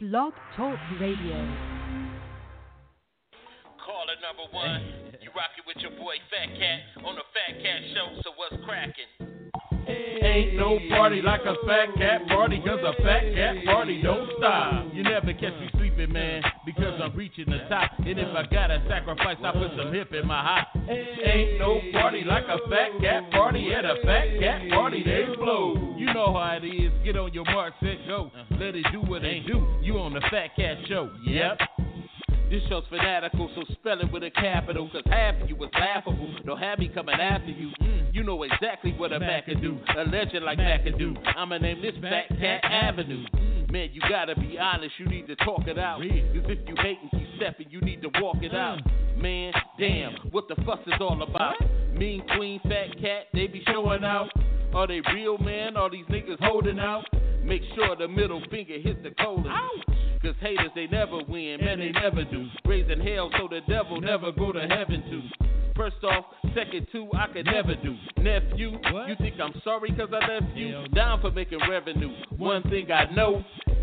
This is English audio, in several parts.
Blog Talk Radio. Caller number one, you rockin' with your boy Fat Cat on the Fat Cat Show. So what's crackin'? Ain't no party like a fat cat party, cause a fat cat party don't stop. You never catch me man, because I'm reaching the top. And if I gotta sacrifice, I put some hip in my hop. Ain't no party like a fat cat party at a fat cat party, they blow. You know how it is. Get on your mark, set, go. Let it do what it do. You on the Fat Cat Show. Yep. This show's fanatical, so spell it with a capital. Cause half of you was laughable. Don't have me coming after you. Mm. You know exactly what a Mac can do. A legend like Mac can do. I'ma name this Fat Cat Avenue. Man, you gotta be honest, you need to talk it out. Cause if you hate and keep stepping, you need to walk it out. Mm. Man, damn, what the fuss is all about? Mean Queen, Fat Cat, they be showing out. Are they real, man? Are these niggas holding out? Make sure the middle finger hit the colon. Cause haters, they never win, man, they never do. Raising hell so the devil never go to heaven too. First off, second two, I could never do. Nephew, you think I'm sorry cause I left you? Down for making revenue. One thing I know,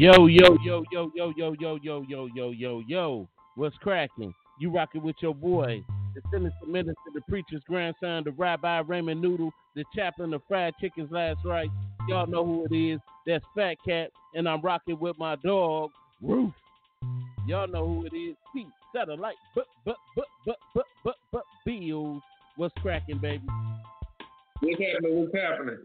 Yo, yo, yo, yo, yo, yo, yo, yo, yo, yo, yo, yo. What's cracking? You rocking with your boy, the sinister minister, the preacher's grandson, the Rabbi Raymond Noodle, the chaplain of fried chicken's last right. Y'all know who it is. That's Fat Cat, and I'm rocking with my dog, Roof. Y'all know who it is. Pete Satellite, but, but, but, but, but, but, but, Bills. What's cracking, baby? What's happening? What's happening?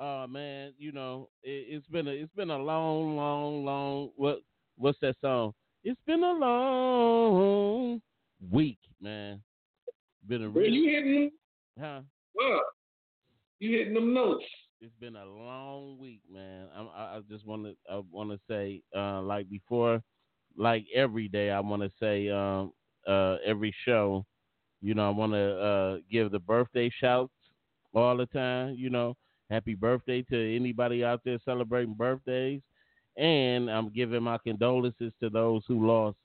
Oh man, you know it, it's been a it's been a long, long, long what what's that song? It's been a long week, man. Been a really, you hitting them? huh? what? You hitting them notes? It's been a long week, man. I'm, I, I just want to I want to say uh, like before, like every day, I want to say um, uh, every show, you know, I want to uh, give the birthday shouts all the time. You know, happy birthday to anybody out there celebrating birthdays, and I'm giving my condolences to those who lost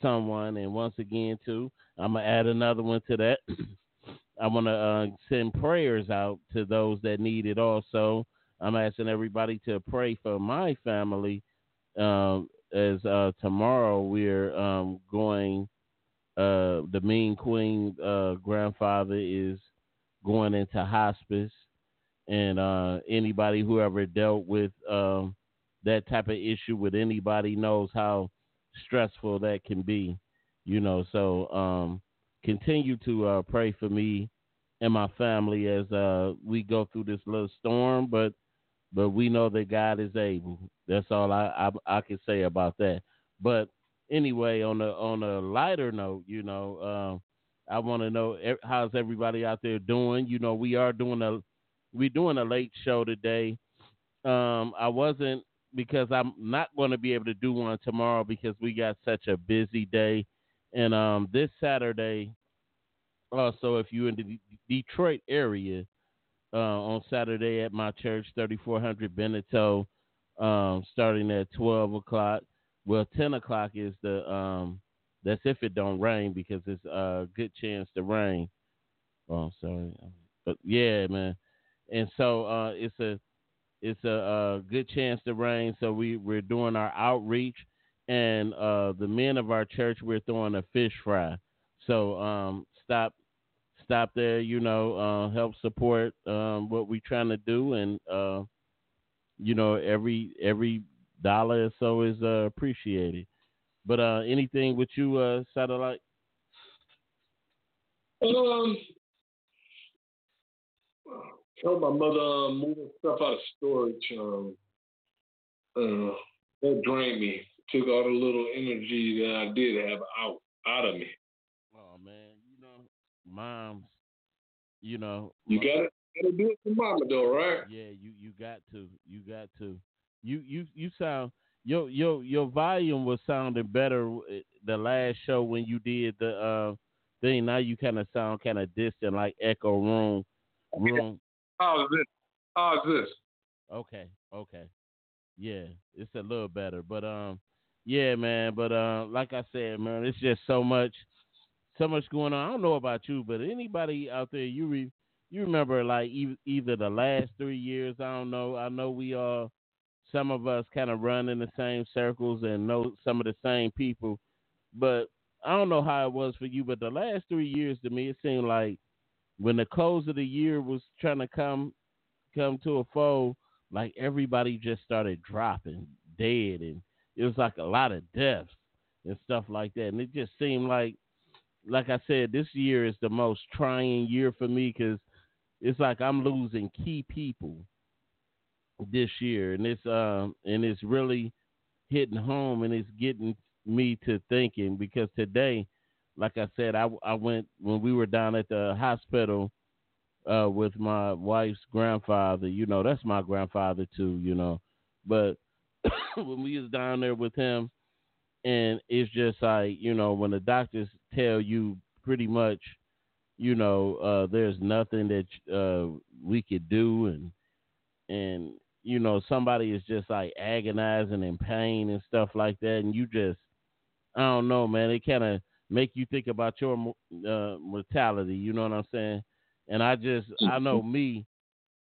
someone. And once again, too, I'm gonna add another one to that. I want to uh, send prayers out to those that need it. Also, I'm asking everybody to pray for my family. Um, as uh, tomorrow we're um, going, uh, the Mean Queen uh, grandfather is going into hospice, and uh, anybody who ever dealt with um, that type of issue with anybody knows how stressful that can be. You know, so um, continue to uh, pray for me and my family as uh, we go through this little storm. But but we know that God is able. That's all I I, I can say about that. But anyway, on a on a lighter note, you know, uh, I want to know how's everybody out there doing. You know, we are doing a we're doing a late show today. Um, I wasn't because I'm not going to be able to do one tomorrow because we got such a busy day. And um, this Saturday, also, if you're in the D- Detroit area, uh, on Saturday at my church, 3400 Beniteau, um, starting at 12 o'clock. Well, 10 o'clock is the um, that's if it don't rain because it's a good chance to rain. Oh, sorry, but yeah, man. And so uh, it's a it's a, uh good chance to rain. So we we're doing our outreach, and uh, the men of our church we're throwing a fish fry. So um, stop stop there. You know, uh, help support um, what we're trying to do, and uh, you know every every dollar or so is uh, appreciated. But uh, anything with you, uh, satellite? Um, told my mother um, moving stuff out of storage. Um, uh, that drained me. Took all the little energy that I did have out out of me. Oh man, you know, moms, you know, You got it? Gotta do it for mama though, right? Yeah, you you got to. You got to. You you you sound your your your volume was sounding better eh, the last show when you did the uh thing. Now you kind of sound kind of distant, like echo room room. How's this? How's this? Okay, okay, yeah, it's a little better, but um, yeah, man, but uh, like I said, man, it's just so much, so much going on. I don't know about you, but anybody out there, you re- you remember like e- either the last three years? I don't know. I know we all, some of us kind of run in the same circles and know some of the same people, but I don't know how it was for you. But the last three years to me, it seemed like when the close of the year was trying to come come to a fold, like everybody just started dropping dead, and it was like a lot of deaths and stuff like that. And it just seemed like, like I said, this year is the most trying year for me because it's like I'm losing key people this year, and it's um and it's really hitting home, and it's getting me to thinking because today, like I said, I I went when we were down at the hospital uh, with my wife's grandfather. You know, that's my grandfather too. You know, but when we was down there with him, and it's just like you know when the doctors tell you pretty much, you know, uh, there's nothing that uh, we could do, and and you know somebody is just like agonizing in pain and stuff like that, and you just I don't know, man. It kind of make you think about your uh, mortality. You know what I'm saying? And I just, I know me.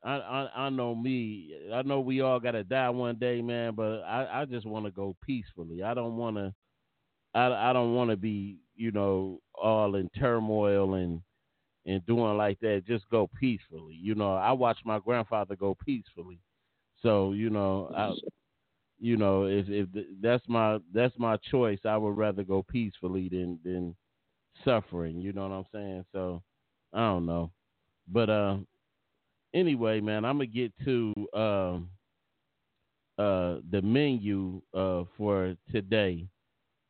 I, I, I know me. I know we all gotta die one day, man. But I, I just want to go peacefully. I don't want to. I, I don't want to be, you know, all in turmoil and and doing like that. Just go peacefully. You know, I watched my grandfather go peacefully. So you know, I, you know, if if that's my that's my choice, I would rather go peacefully than than suffering. You know what I'm saying? So I don't know. But uh, anyway, man, I'm gonna get to um, uh, the menu uh, for today.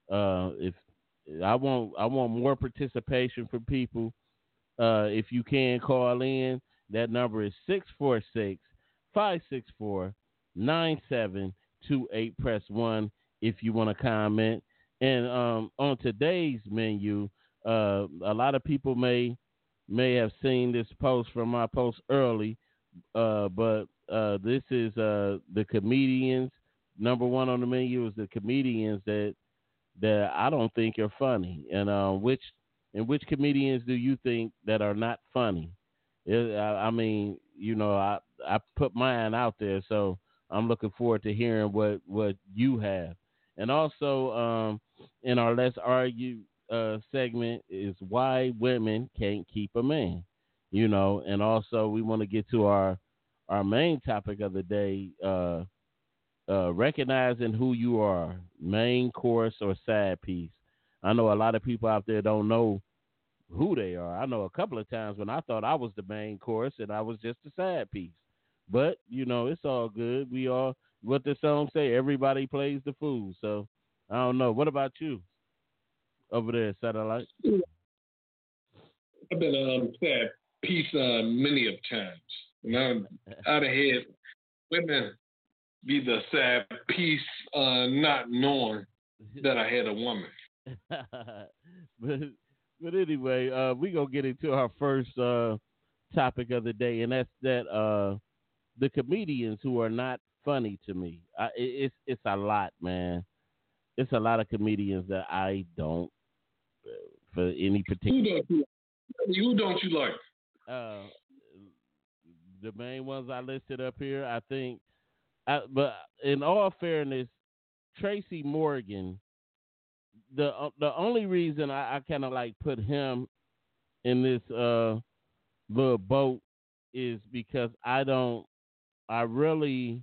Uh, if I want, I want more participation from people. Uh, if you can call in, that number is 646 564 9728. Press 1 if you want to comment. And um, on today's menu, uh, a lot of people may may have seen this post from my post early, uh, but uh, this is uh, the comedians. Number one on the menu is the comedians that that I don't think are funny, and uh, which and which comedians do you think that are not funny? It, I, I mean, you know, I I put mine out there, so I'm looking forward to hearing what what you have, and also um, in our let's argue uh, segment is why women can't keep a man. You know, and also we want to get to our our main topic of the day, uh, uh, recognizing who you are, main course or side piece. I know a lot of people out there don't know who they are. I know a couple of times when I thought I was the main course and I was just a side piece. But you know, it's all good. We all what the song say. Everybody plays the fool. So I don't know. What about you? over there, satellite? I've been um sad piece uh, many of times. And I'm out of. Women be the sad piece, uh, not knowing that I had a woman. but but anyway, uh, we gonna get into our first uh, topic of the day, and that's that uh, the comedians who are not funny to me. I, it's it's a lot, man. It's a lot of comedians that I don't for any particular. Who don't you, who don't you like? Uh, the main ones I listed up here, I think. I, but in all fairness, Tracy Morgan. The uh, the only reason I, I kind of like put him in this uh little boat is because I don't. I really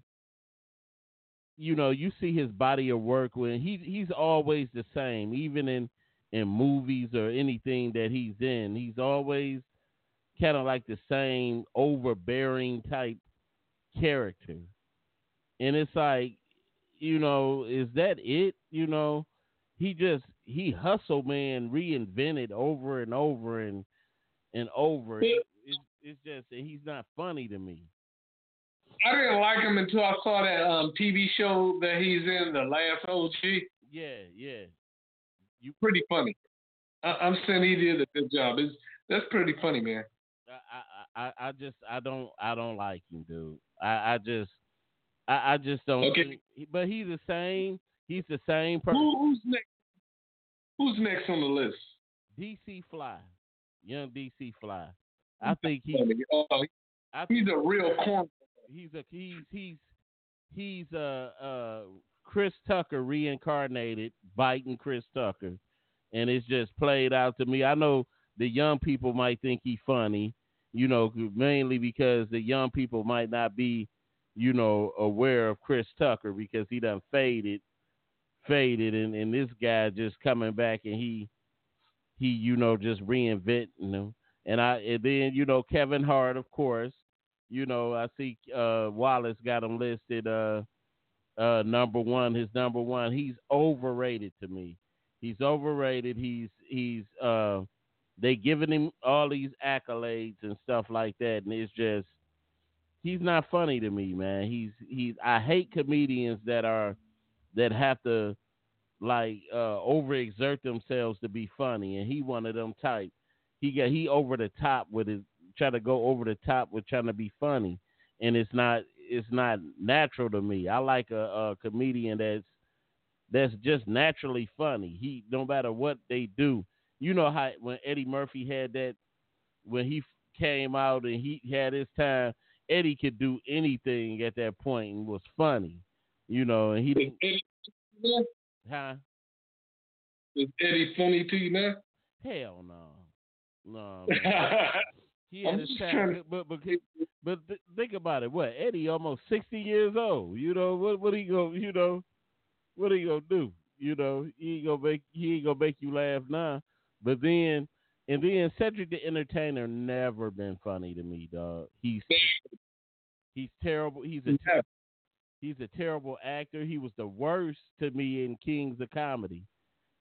you know, you see his body of work when he he's always the same, even in in movies or anything that he's in. He's always kind of like the same overbearing type character. And it's like, you know, is that it? You know, he just he hustle man reinvented over and over and and over. It's, it's just he's not funny to me. I didn't like him until I saw that um, TV show that he's in, The Last OG. Yeah, yeah. You pretty funny. I, I'm saying he did a good job. It's that's pretty funny, man. I, I, I just I don't I don't like him, dude. I, I just I, I just don't. Okay. But he's the same. He's the same person. Who, who's next? Who's next on the list? DC Fly, young DC Fly. I think he. Uh, I he's a real corn. He's a he's he's he's uh uh Chris Tucker reincarnated, biting Chris Tucker, and it's just played out to me. I know the young people might think he's funny, you know, mainly because the young people might not be, you know, aware of Chris Tucker because he done faded, faded, and, and this guy just coming back and he, he, you know, just reinventing them. And I, and then you know Kevin Hart, of course. You know, I see uh, Wallace got him listed uh, uh, number one. His number one. He's overrated to me. He's overrated. He's he's uh, they giving him all these accolades and stuff like that, and it's just he's not funny to me, man. He's he's I hate comedians that are that have to like uh overexert themselves to be funny, and he one of them type. He got he over the top with his try to go over the top with trying to be funny, and it's not it's not natural to me. I like a, a comedian that's that's just naturally funny. He no matter what they do, you know how when Eddie Murphy had that when he came out and he had his time, Eddie could do anything at that point and was funny, you know. And he didn't. Huh? Is Eddie funny to you now? Hell no, no. he had I'm his just time, trying but but but th- think about it. What Eddie almost sixty years old. You know what? What he go? You know what he gonna do? You know he ain't gonna make he ain't gonna make you laugh now. But then and then Cedric the Entertainer never been funny to me, dog. He's he's terrible. He's a Yeah. he's a terrible actor. He was the worst to me in Kings of Comedy.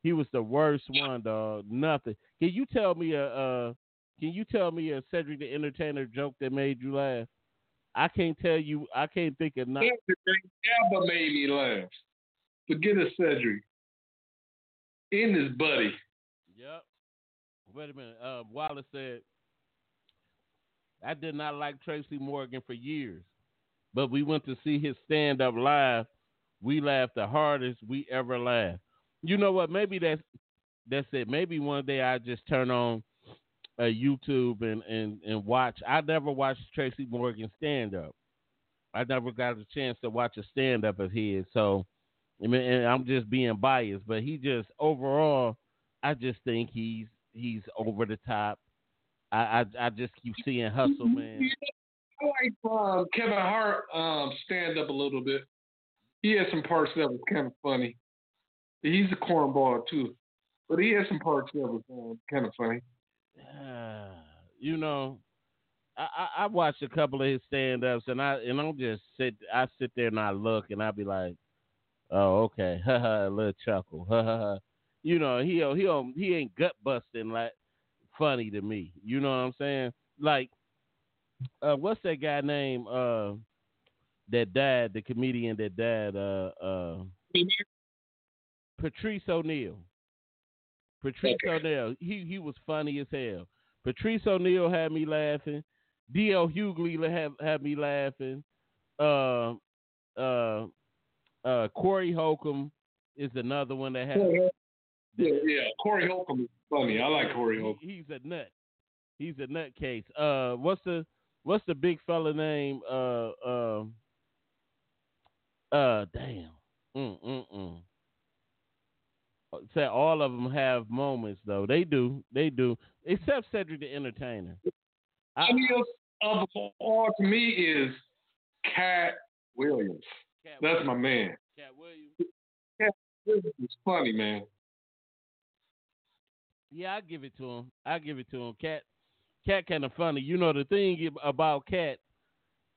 He was the worst one, dog. Nothing. Can you tell me a uh can you tell me a Cedric the Entertainer joke that made you laugh? I can't tell you I can't think of nothing. Everything ever made me laugh. Forget a Cedric. In his buddy. Yep. Wait a minute. Uh, Wallace said, I did not like Tracy Morgan for years, but we went to see his stand up live. We laughed the hardest we ever laughed. You know what? Maybe that's that's it. Maybe one day I just turn on uh, YouTube and, and, and watch. I never watched Tracy Morgan stand up. I never got a chance to watch a stand up of his. So, I mean, and I'm just being biased, but he just overall, I just think he's he's over the top. I I, I just keep seeing hustle, man. I like um, Kevin Hart um, stand up a little bit. He had some parts that was kind of funny. He's a cornball too, but he had some parts that was um, kind of funny. you know, I, I, I watched a couple of his stand ups and I and I'm just sit I sit there and I look and I be like, Oh, okay. Ha ha a little chuckle. Ha ha ha. You know, he he he ain't gut busting like funny to me. You know what I'm saying? Like uh what's that guy name uh that died, the comedian that died, uh uh Patrice O'Neal. Patrice. O'Neal. He he was funny as hell. Patrice O'Neal had me laughing. D.L. Hughley had had me laughing. Uh, uh, uh, Corey Holcomb is another one that had. Yeah, yeah. Corey Holcomb is funny. I like Corey he- Holcomb. he's a nut. He's a nutcase. Uh, what's the what's the big fella name? Uh, uh, uh, damn. Mm mm mm. Say all of them have moments though. They do. They do. Except Cedric the Entertainer. I, of all to me is Katt Williams. Katt That's my Williams. man. Katt Williams. Katt Williams is funny, man. Yeah, I give it to him. I give it to him. Katt, Katt, kind of funny. You know the thing about Katt,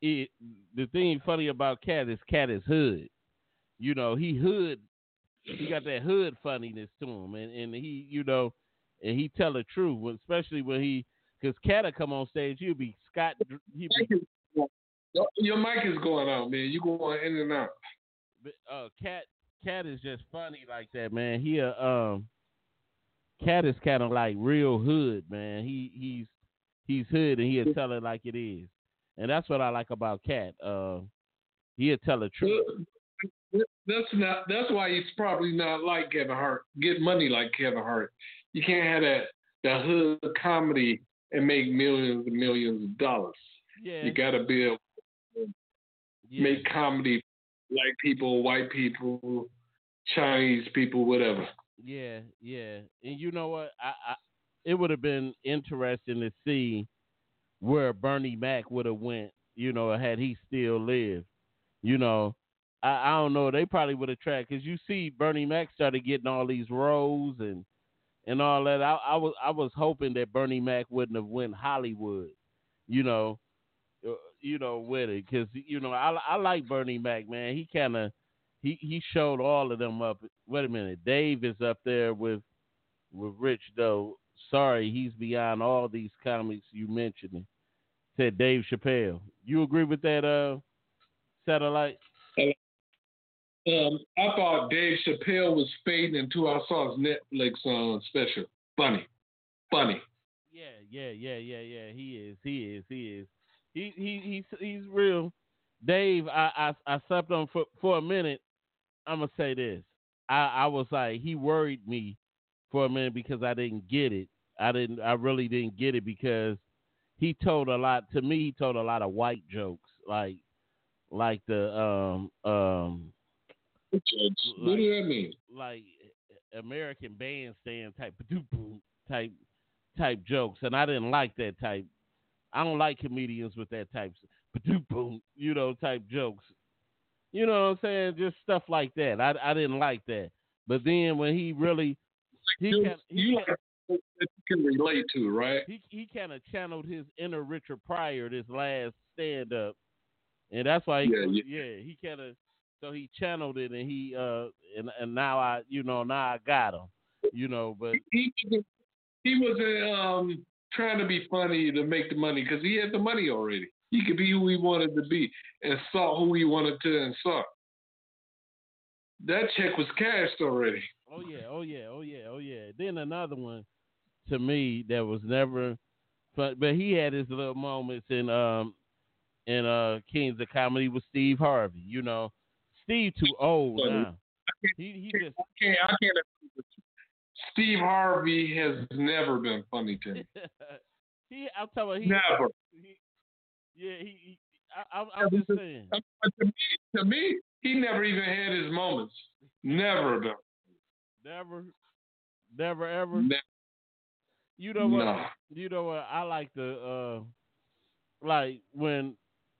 it the thing funny about Katt is Katt is hood. You know he hood. He got that hood funniness to him, and and he you know, and he tell the truth, especially when he Cause Katt come on stage, he'll be Scott. He'll be, your mic is going out, man. You going in and out. Uh, Katt, Katt is just funny like that, man. He uh, um, Katt is kind of like real hood, man. He he's he's hood and he'll tell it like it is, and that's what I like about Katt. Uh, he'll tell the truth. That's not. That's why he's probably not like Kevin Hart. Get money like Kevin Hart. You can't have that the hood comedy and make millions and millions of dollars. Yeah. You got to be able to yeah. make comedy like people, white people, Chinese people, whatever. Yeah, yeah. And you know what? I, I it would have been interesting to see where Bernie Mac would have went, you know, had he still lived. You know, I, I don't know. They probably would tracked because you see Bernie Mac started getting all these roles and and all that. I, I was I was hoping that Bernie Mac wouldn't have went Hollywood, you know, uh, you know with it because you know I I like Bernie Mac man. He kind of he he showed all of them up. Wait a minute, Dave is up there with with Rich though. Sorry, he's beyond all these comics you mentioned. Said Dave Chappelle. You agree with that, uh, satellite? Um, I thought Dave Chappelle was fading until I saw his Netflix uh, special. Funny, funny. Yeah, yeah, yeah, yeah, yeah. He is. He is. He is. He he he's he's real. Dave, I I, I slept on for for a minute. I'm gonna say this. I I was like he worried me for a minute because I didn't get it. I didn't. I really didn't get it because he told a lot to me. He told a lot of white jokes, like like the um um what like, do that mean? Like American Bandstand type type type jokes, and I didn't like that type. I don't like comedians with that type, you know, type jokes. You know what I'm saying? Just stuff like that. I I didn't like that. But then when he really he you, can, he you can, that you can relate to, right? He he kind of channeled his inner Richard Pryor this last stand up, and that's why he yeah, was, yeah. yeah he kind of so he channeled it and he uh and and now I you know now I got him you know but he he was um trying to be funny to make the money because he had the money already. He could be who he wanted to be and saw who he wanted to and saw. that check was cashed already. Oh yeah oh yeah oh yeah oh yeah. Then another one to me that was never but but he had his little moments in um in uh Kings of Comedy with Steve Harvey you know Steve too old now. He he just I can't I can't Steve Harvey has never been funny to me. he I'm telling you, he never. He, yeah, he, he I, I, I'm just saying. To me, to me, he never even had his moments. Never been. Never, never ever. Never. You know what? No. You know what? I like the uh, like when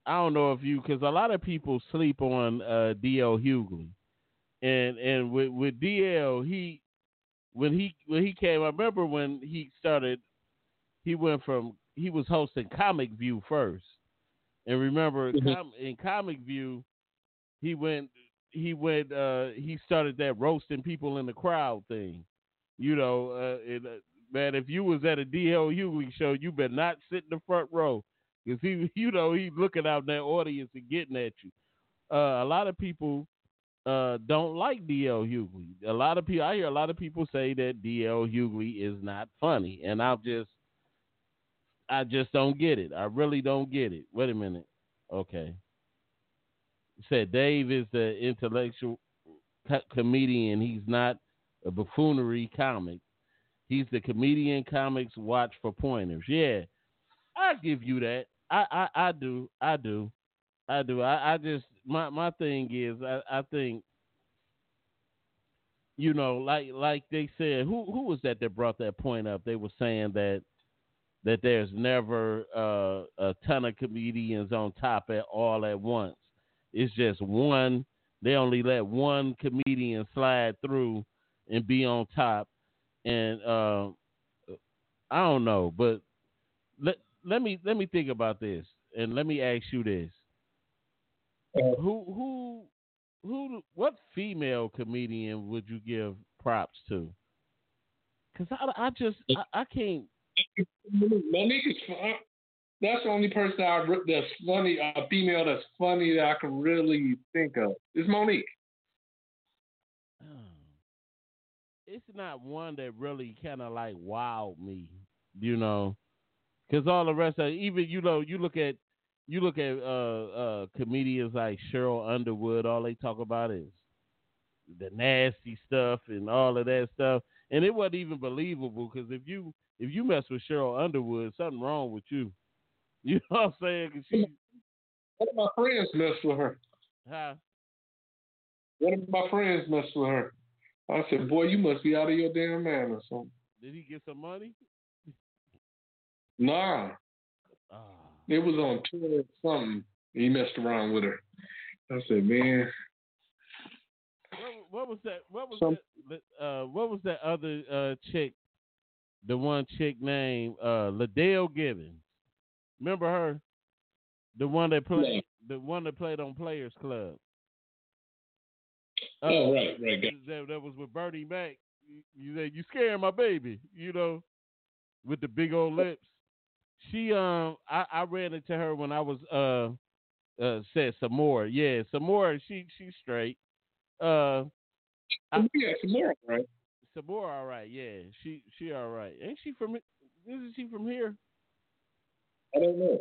I don't know if you because a lot of people sleep on uh, DL Hughley, and and with with DL he when he when he came, I remember when he started, he went from he was hosting Comic View first, and remember mm-hmm. com, in Comic View, he went he went uh, he started that roasting people in the crowd thing, you know, uh, uh, man, if you was at a DL Hughley show, you better not sit in the front row because he, you know, he's looking out in that audience and getting at you. Uh, a lot of people uh, don't like DL Hughley. A lot of people, I hear a lot of people say that DL Hughley is not funny, and I just, I just don't get it. I really don't get it. Wait a minute. Okay. Said Dave is the intellectual co- comedian. He's not a buffoonery comic. He's the comedian comics watch for pointers. Yeah, I give you that. I, I, I do. I do. I do. I, I just my my thing is I, I think you know, like like they said, who who was that that brought that point up? They were saying that that there's never uh, a ton of comedians on top at all at once. It's just one. They only let one comedian slide through and be on top. And uh, I don't know, but let let me let me think about this, and let me ask you this: uh, Who who who? What female comedian would you give props to? Because I, I just I, I, can't Mo'Nique is fun. That's the only person I that's funny, a female that's funny that I can really think of. Is Mo'Nique. It's not one that really kind of like wowed me, you know, because all the rest of even you know you look at you look at uh, uh, comedians like Sheryl Underwood. All they talk about is the nasty stuff and all of that stuff, and it wasn't even believable because if you if you mess with Sheryl Underwood, something wrong with you. You know what I'm saying? Cause she, one of my friends messed with her. Huh? One of my friends messed with her. I said, "Boy, you must be out of your damn man or something." Did he get some money? Nah. Oh. It was on tour or something. He messed around with her. I said, "Man." What, what was that? What was some, that? Uh, what was that other uh, chick? The one chick named uh, Adele Givens. Remember her? The one that played yeah. the one that played on Players Club. Uh, oh right, right. That, that, was with Bernie Mac. You said you scaring my baby, you know, with the big old lips. She um I, I ran into her when I was uh uh said some more. Yeah, some more. She she's straight. Uh I, yeah, some more, right? Some more, all right. Yeah, she she all right. Ain't she from? Isn't she from here? I don't know.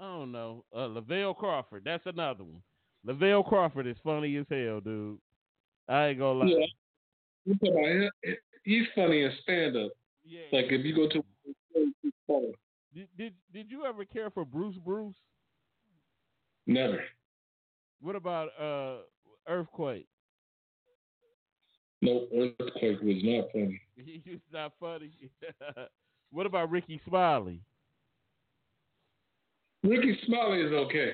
I don't know. Uh, Lavell Crawford. That's another one. Lavell Crawford is funny as hell, dude. I ain't gonna lie. Yeah. He's funny in stand up. Yeah. Like if you go to did, did did you ever care for Bruce Bruce? Never. What about uh Earthquake? No, Earthquake was not funny. He's not funny. what about Rickey Smiley? Rickey Smiley is okay.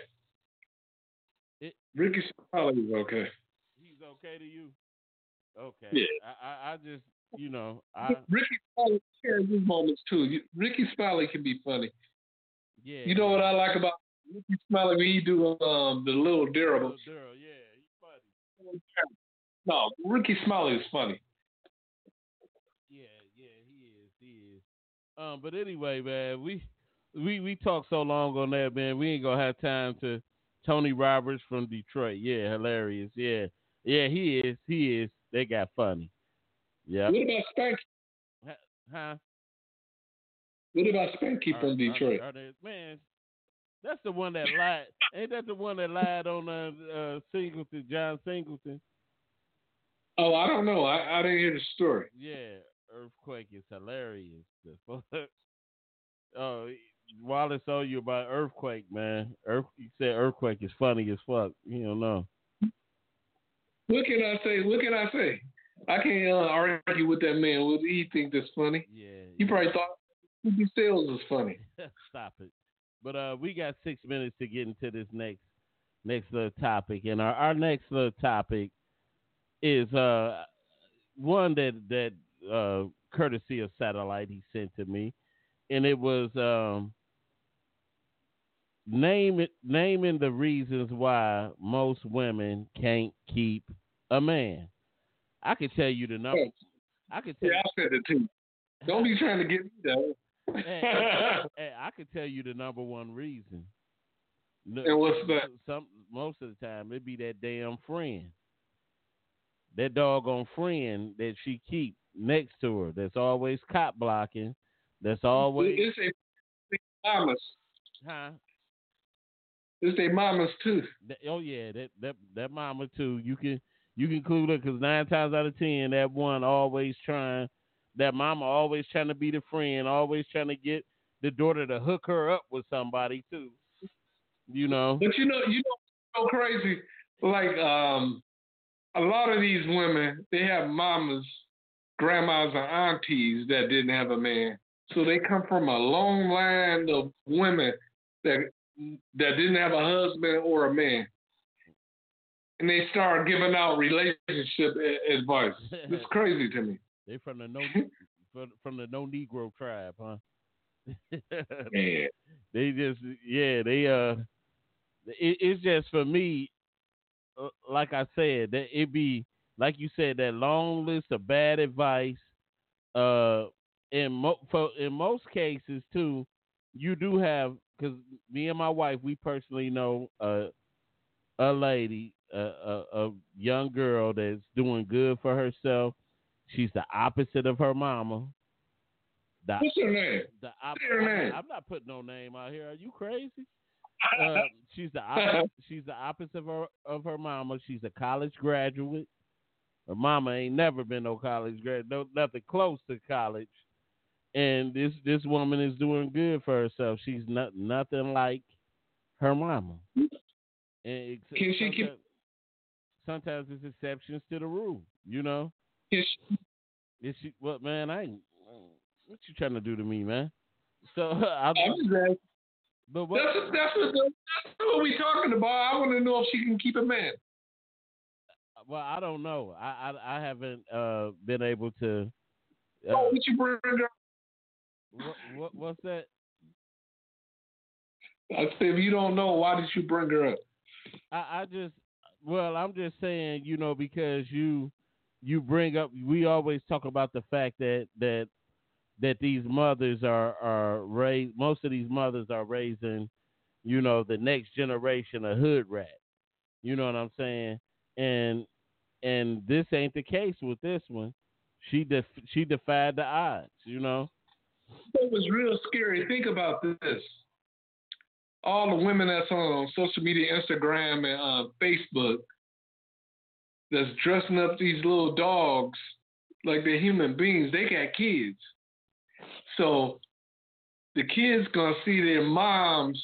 It, Rickey Smiley is okay. He's okay to you? Okay. Yeah. I, I, I just, you know, I Rickey Smiley shares his moments too. Rickey Smiley can be funny. Yeah. You know what I like about Rickey Smiley when he do um the little Daryl. Little yeah, he's funny. No, Rickey Smiley is funny. Yeah, yeah, he is. He is. Um, but anyway, man, we we we talked so long on that, man. We ain't gonna have time to Tony Roberts from Detroit. Yeah, hilarious. Yeah, yeah, he is. He is. They got funny. Yeah. What about Spanky? Huh? What about Spanky from Detroit? Are, are they, man, that's the one that lied. Ain't that the one that lied on uh, uh, Singleton, John Singleton? Oh, I don't know. I, I didn't hear the story. Yeah, earthquake is hilarious. oh, Wallace told you about earthquake, man. Earth, you said earthquake is funny as fuck. You don't know. What can I say? What can I say? I can't uh, argue with that man. What he think that's funny? Yeah, he yeah. probably thought Ruby Sales was funny. Stop it. But uh, we got six minutes to get into this next next little topic, and our, our next little topic is uh one that that uh courtesy of satellite he sent to me, and it was um name it, naming the reasons why most women can't keep a man. I can tell you the number. I can tell. Yeah, I said it too. Don't be trying to get me though. hey, hey, I can tell you the number one reason. And what's that? Some most of the time it be that damn friend. That doggone friend that she keep next to her. That's always cop blocking. That's always. It's a promise. Huh? It's their mamas too. oh yeah, that that that mama too. You can you can include it because nine times out of ten, that one always trying, that mama always trying to be the friend, always trying to get the daughter to hook her up with somebody too. You know. But you know, you know, so crazy. Like um, a lot of these women, they have mamas, grandmas, and aunties that didn't have a man, so they come from a long line of women that that didn't have a husband or a man. And they start giving out relationship advice. It's crazy to me. They from the no from the no Negro tribe, huh? yeah. They just yeah they uh it, it's just for me uh, like I said that it be like you said that long list of bad advice uh in mo- for in most cases too, you do have because me and my wife, we personally know a a lady, a, a, a young girl that's doing good for herself. She's the opposite of her mama. The, What's her name? the op- her name. I'm not putting no name out here. Are you crazy? Uh, she's the opposite, she's the opposite of her of her mama. She's a college graduate. Her mama ain't never been no college grad, no nothing close to college. And this this woman is doing good for herself. She's not nothing like her mama. And Can she keep- sometimes, it's exceptions to the rule, you know. Yes. Is she what man, I what you trying to do to me, man? So I, I'm just asking. but what That's, that's, what, that's what we talking about. I want to know if she can keep a man. well, I don't know. I I, I haven't uh been able to uh, oh, what you bring her? what, what what's that? I said, if you don't know, why did you bring her up? I, I just well, I'm just saying, you know, because you you bring up we always talk about the fact that that that these mothers are are raised most of these mothers are raising, you know, the next generation of hood rat. You know what I'm saying? And and this ain't the case with this one. She def- she defied the odds, you know. It was real scary. Think about this. All the women that's on social media, Instagram and uh, Facebook, that's dressing up these little dogs like they're human beings, they got kids. So the kids gonna see their moms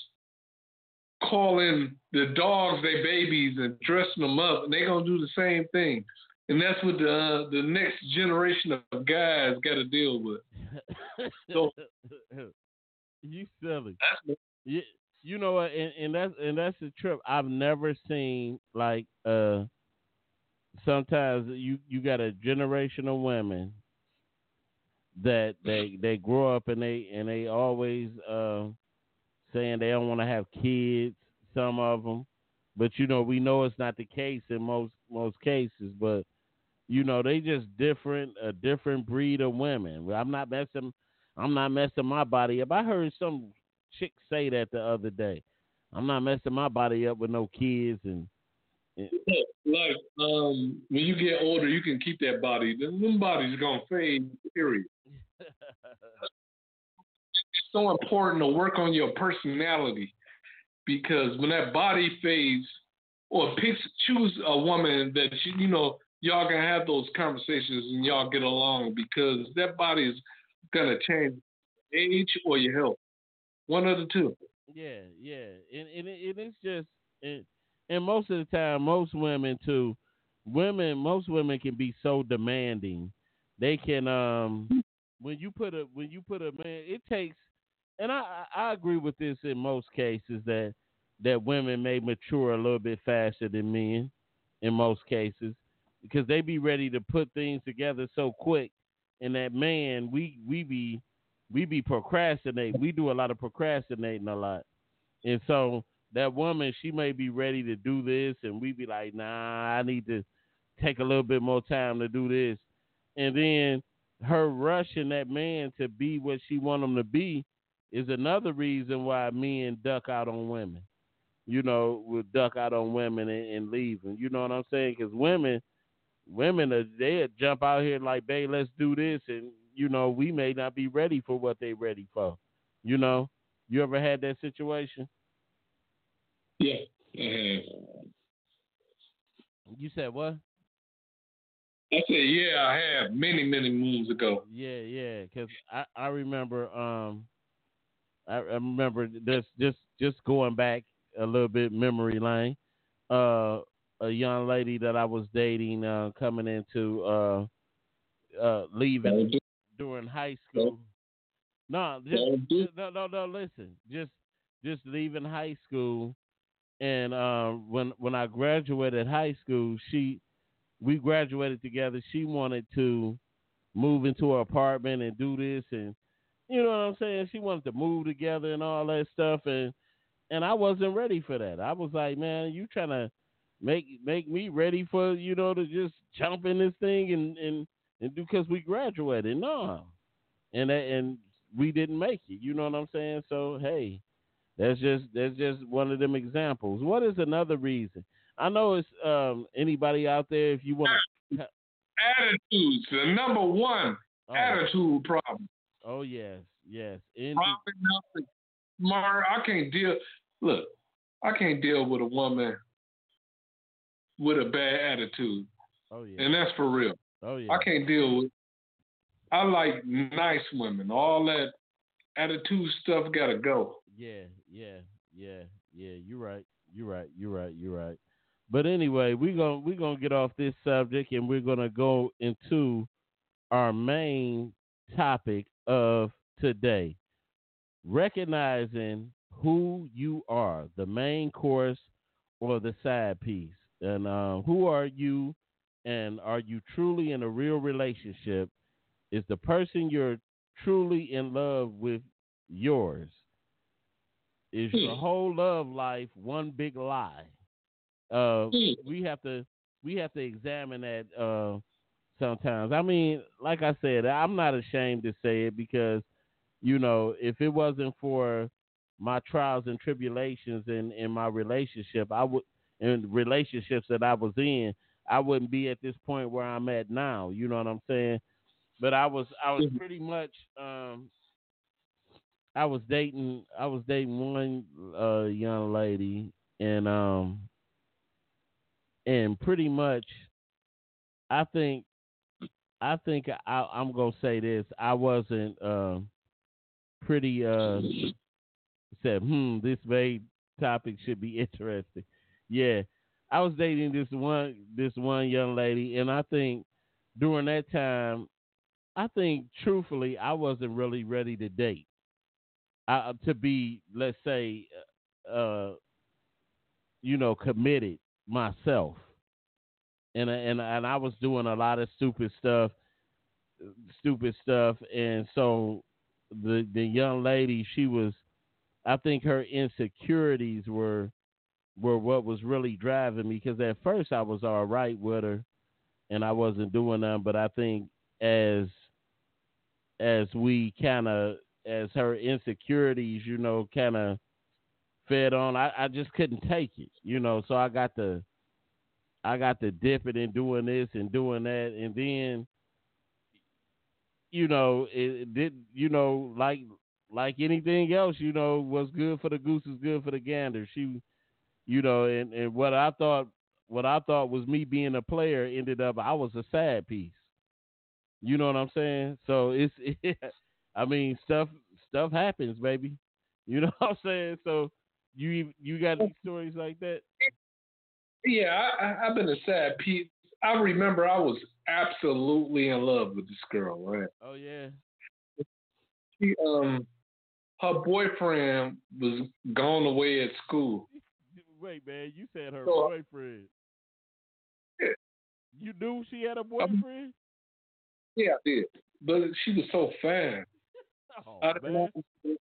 calling the dogs their babies and dressing them up, and they gonna do the same thing. And that's what the uh, the next generation of guys got to deal with. So- you silly. That's You, you know what? And, and that's and that's the trip. I've never seen like uh. Sometimes you you got a generation of women that they they grow up and they and they always uh saying they don't want to have kids. Some of them, but you know we know it's not the case in most most cases. But you know they just different a different breed of women. I'm not messing I'm not messing my body up. I heard some chick say that the other day. I'm not messing my body up with no kids and like um, when you get older, you can keep that body. Them body's gonna fade. Period. It's so important to work on your personality because when that body fades, or pick choose a woman that you, you know y'all can have those conversations and y'all get along because that body is gonna change age or your health. One of the two. Yeah, yeah, and and, it, it's just and, and most of the time, most women too, women, most women can be so demanding. They can um when you put a when you put a man, it takes, and I I agree with this in most cases that that women may mature a little bit faster than men in most cases because they be ready to put things together so quick, and that man we we be we be procrastinating. We do a lot of procrastinating a lot. And so that woman, she may be ready to do this and we be like, nah, I need to take a little bit more time to do this. And then her rushing that man to be what she want him to be is another reason why men duck out on women. You know, will duck out on women and, and leave them. You know what I'm saying? Because women, women, are, they jump out here like, babe, let's do this, and you know, we may not be ready for what they're ready for. You know, you ever had that situation? Yeah. Have. You said what? I said, yeah, I have many, many moons ago. Yeah, yeah. Because I I remember um I, I remember this just just going back a little bit memory lane. Uh, a young lady that I was dating uh, coming into uh uh leaving during high school. No, just, no, no, no. Listen, just just leaving high school, and um, when when I graduated high school, she we graduated together. She wanted to move into her apartment and do this, and you know what I'm saying. She wanted to move together and all that stuff, and and I wasn't ready for that. I was like, man, you trying to make make me ready for you know to just jump in this thing and and and because we graduated. No, and and we didn't make it. You know what I'm saying? So hey, that's just that's just one of them examples. What is another reason? I know it's um, anybody out there if you want to. Attitudes, the number one Oh, attitude problem. oh yes, yes. Indeed. Probably. Mar, I can't deal. Look, I can't deal with a woman with a bad attitude, Oh yeah. and that's for real. Oh yeah. I can't deal with. I like nice women. All that attitude stuff gotta go. Yeah, yeah, yeah, yeah. You're right. You're right. You're right. You're right. But anyway, we're gonna we're gonna get off this subject and we're gonna go into our main topic of today. Recognizing who you are, the main course or the side piece. And uh, who are you and are you truly in a real relationship? Is the person you're truly in love with yours? Is your Hmm. whole love life one big lie? Uh, Hmm. we have to we have to examine that uh, sometimes. I mean, like I said, I'm not ashamed to say it because you know if it wasn't for my trials and tribulations in in my relationship, I would in relationships that I was in, I wouldn't be at this point where I'm at now. You know what I'm saying? But I was I was Mhm. pretty much um I was dating I was dating one uh young lady and um and pretty much I think I think I I'm gonna say this. I wasn't um pretty uh said, hmm, this vague topic should be interesting. Yeah. I was dating this one this one young lady and I think during that time I think truthfully I wasn't really ready to date. I, uh, to be let's say uh, uh you know committed myself. And uh, and and I was doing a lot of stupid stuff stupid stuff and so the the young lady she was I think her insecurities were were what was really driving me because at first I was all right with her and I wasn't doing them but I think as as we kind of as her insecurities you know kind of fed on I, I just couldn't take it you know so I got to I got to dip it in doing this and doing that and then you know it, did you know like like anything else you know what's good for the goose is good for the gander. She you know and and what I thought what I thought was me being a player ended up I was a sad piece you know what I'm saying so it's it, I mean stuff stuff happens baby you know what I'm saying so you you got any stories like that Yeah, I, I, I've been a sad piece. I remember I was absolutely in love with this girl, right? oh yeah She um her boyfriend was gone away at school. Wait, man, you said her So- boyfriend. Yeah. You knew she had a boyfriend? Yeah, I did. But she was so fine. oh, I didn't, man. know-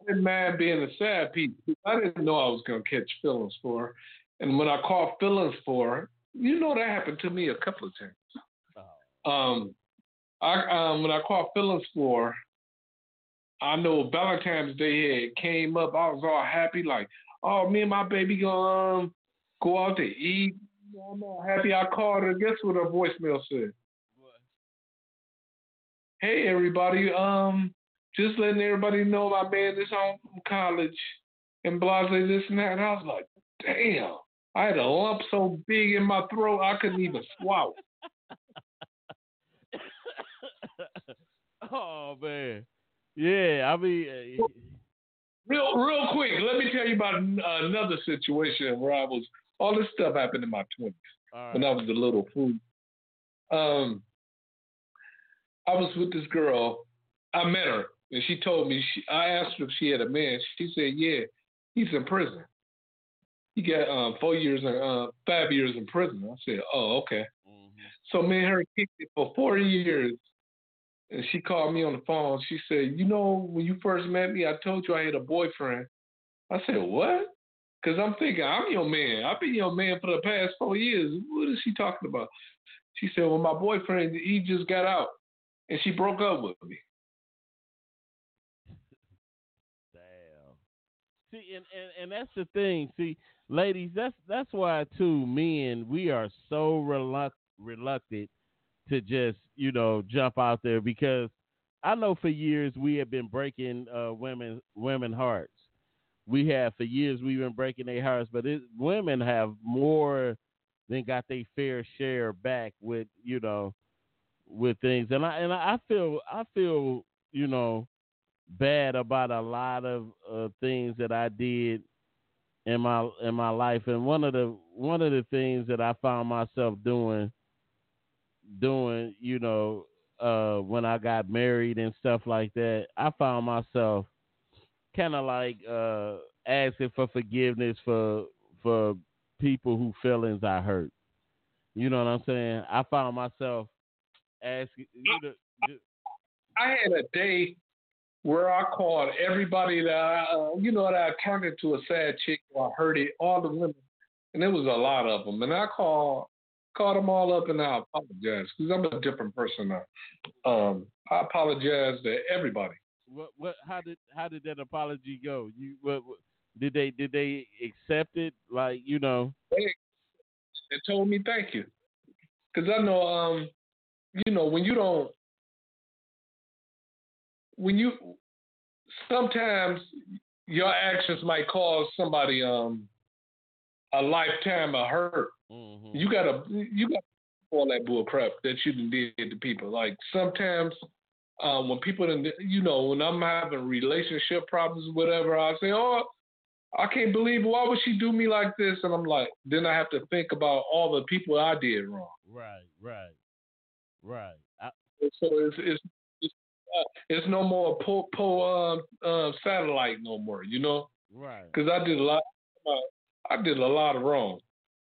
I didn't mind being a sad piece. I didn't know I was gonna catch feelings for her. And when I caught feelings for her, you know that happened to me a couple of times. Oh, Um, I um when I caught feelings for, her, I know Valentine's Day had came up. I was all happy, like, oh, me and my baby gonna um, go out to eat. I'm all happy. I called her. Guess what her voicemail said? What? Hey everybody, um, just letting everybody know my man is home from college and blah this and that. And I was like, damn. I had a lump so big in my throat I couldn't even swallow. oh man. Yeah, I mean, uh, Real, real quick, let me tell you about another situation where I was. All this stuff happened in my twenties all when. I was a little fool. Um, I was with this girl. I met her, and she told me. She, I asked her if she had a man. She said, "Yeah, he's in prison. He got um, four years, uh, five years in prison." I said, "Oh, okay." Mhm. So me and her kicked it for four years and she called me on the phone. She said, "You know, when you first met me, I told you I had a boyfriend." I said, "What?" Because I'm thinking, I'm your man. I've been your man for the past four years. What is she talking about? She said, Well, my boyfriend, he just got out and she broke up with me. Damn. See, and, and, and that's the thing. See, ladies, that's that's why, too, men, we are so reluct- reluctant to just you know jump out there because I know for years we have been breaking uh, women women hearts. We have for years we've been breaking their hearts, but it, women have more than got their fair share back with you know with things, and I and I feel I feel you know bad about a lot of uh, things that I did in my in my life, and one of the one of the things that I found myself doing doing you know uh, when I got married and stuff like that, I found myself kind of like uh, asking for forgiveness for for people who feelings I hurt. You know what I'm saying? I found myself asking. You know, I had a day where I called everybody that I, uh, you know, that I turned into a sad chick or I hurt it, all the women, and there was a lot of them. And I called called them all up and I apologize because I'm a different person now. Um, I apologize to everybody. What what how did how did that apology go? You what, what did they did they accept it? Like you know, they, they told me thank you because I know um you know when you don't when you sometimes your actions might cause somebody um a lifetime of hurt. Mm-hmm. You gotta you got all that bull crap that you did to people. Like sometimes um, when people, you know, when I'm having relationship problems, or whatever, I say, oh, I can't believe why would she do me like this, and I'm like, then I have to think about all the people I did wrong. Right, right, right. I... So it's it's it's, uh, it's no more po po uh, uh, satellite no more, you know. Right. Because I did a lot. I did a lot of wrong.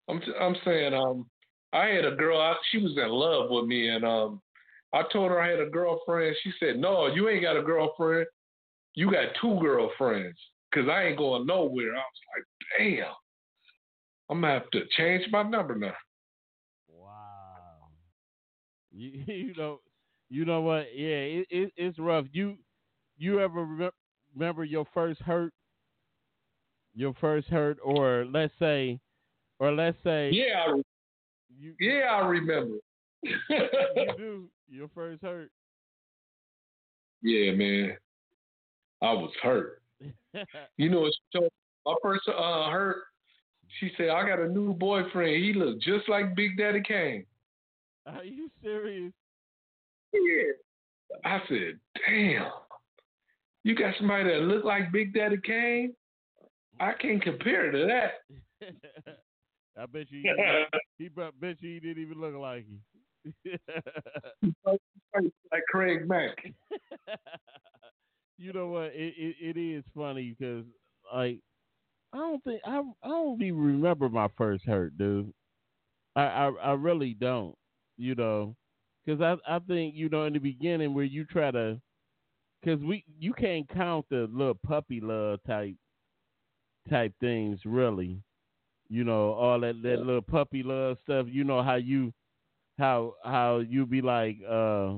I'm I'm saying um I had a girl I, she was in love with me and um I told her I had a girlfriend. She said, "No, you ain't got a girlfriend. You got two girlfriends." Cause I ain't going nowhere. I was like, "Damn, I'm gonna have to change my number now." Wow. You you know you know what? Yeah, it, it it's rough. You you ever remember your first hurt? Your first hurt, or let's say or let's say, yeah, I, you, yeah, I remember. you do your first hurt. Yeah, man, I was hurt. you know, so my first uh, hurt. She said, "I got a new boyfriend. He looks just like Big Daddy Kane." Are you serious? Yeah. I said, "Damn, you got somebody that look like Big Daddy Kane? I can't compare to that." I bet you he, bet you he didn't even look like you. like Craig Mack. you know what? It, it, it is funny because like I don't think I I don't even remember my first hurt, dude. I I, I really don't. You know, because I I think you know in the beginning where you try to, because we you can't count the little puppy love type type things really you know, all that, that little puppy love stuff. You know how you how how you be like, uh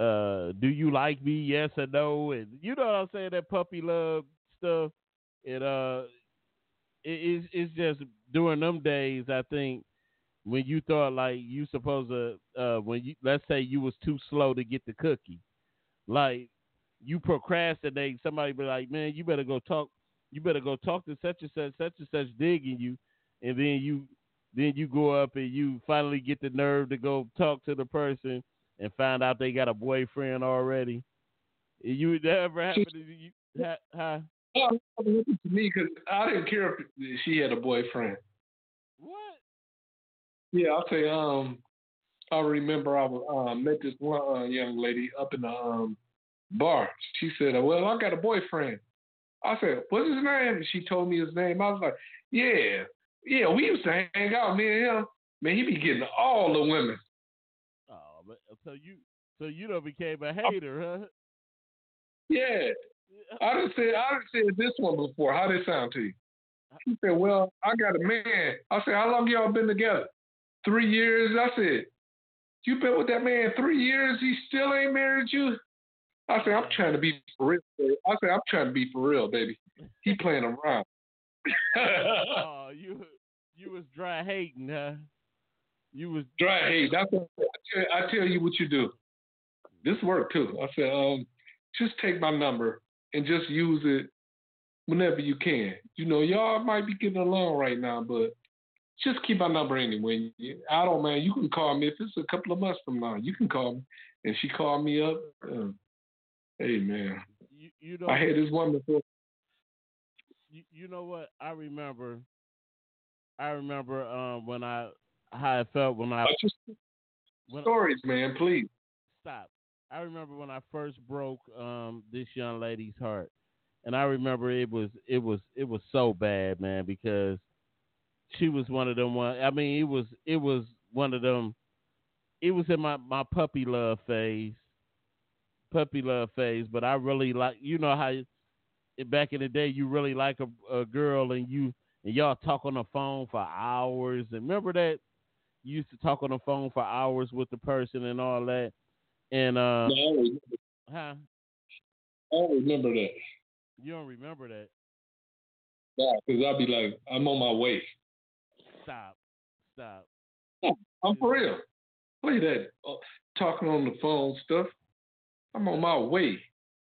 uh, do you like me? Yes or no? And you know what I'm saying, that puppy love stuff. It uh it, it's it's just during them days I think when you thought like you supposed to uh when you let's say you was too slow to get the cookie. Like you procrastinate, somebody be like, Man, you better go talk you better go talk to such and such, such and such digging you, and then you then you go up and you finally get the nerve to go talk to the person and find out they got a boyfriend already. You that ever happened to you? Oh, to me because I didn't care if she had a boyfriend. What? Yeah, I'll say. Um, I remember I was, um, met this one uh, young lady up in the um, bar. She said, "Well, I got a boyfriend." I said, "What's his name?" And she told me his name. I was like, "Yeah, yeah, we used to hang out, me and him. Man, he be getting all the women." Oh, but so you, so you don't became a hater, huh? Yeah, I didn't say I didn't say this one before. How did it sound to you? He said, "Well, I got a man." I said, "How long y'all been together?" Three years. I said, "You been with that man three years? He still ain't married you?" I said, I'm trying to be for real. Baby. I said, I'm trying to be for real, baby. He playing around. oh, you you was dry hating, huh? You was dry hating. That's what I tell, I tell you what you do. This worked too. I said, um, just take my number and just use it whenever you can. You know, y'all might be getting along right now, but just keep my number anyway. I don't man. You can call me if it's a couple of months from now. You can call me. And she called me up. Uh, hey man, you, you know, I had this one before. You, you know what? I remember. I remember um, when I how I felt when I. Just, when, stories, man, please. Stop. I remember when I first broke um, this young lady's heart, and I remember it was it was it was so bad, man, because she was one of them one. I mean, it was it was one of them. It was in my my puppy love phase, puppy love phase. But I really like you know how back in the day you really like a, a girl and you and y'all talk on the phone for hours. And remember that you used to talk on the phone for hours with the person and all that. And uh, no, huh? I don't remember that. You don't remember that? Yeah, because I'd be like, I'm on my way. Stop. Stop. I'm for real. Play that uh, talking on the phone stuff. I'm on my way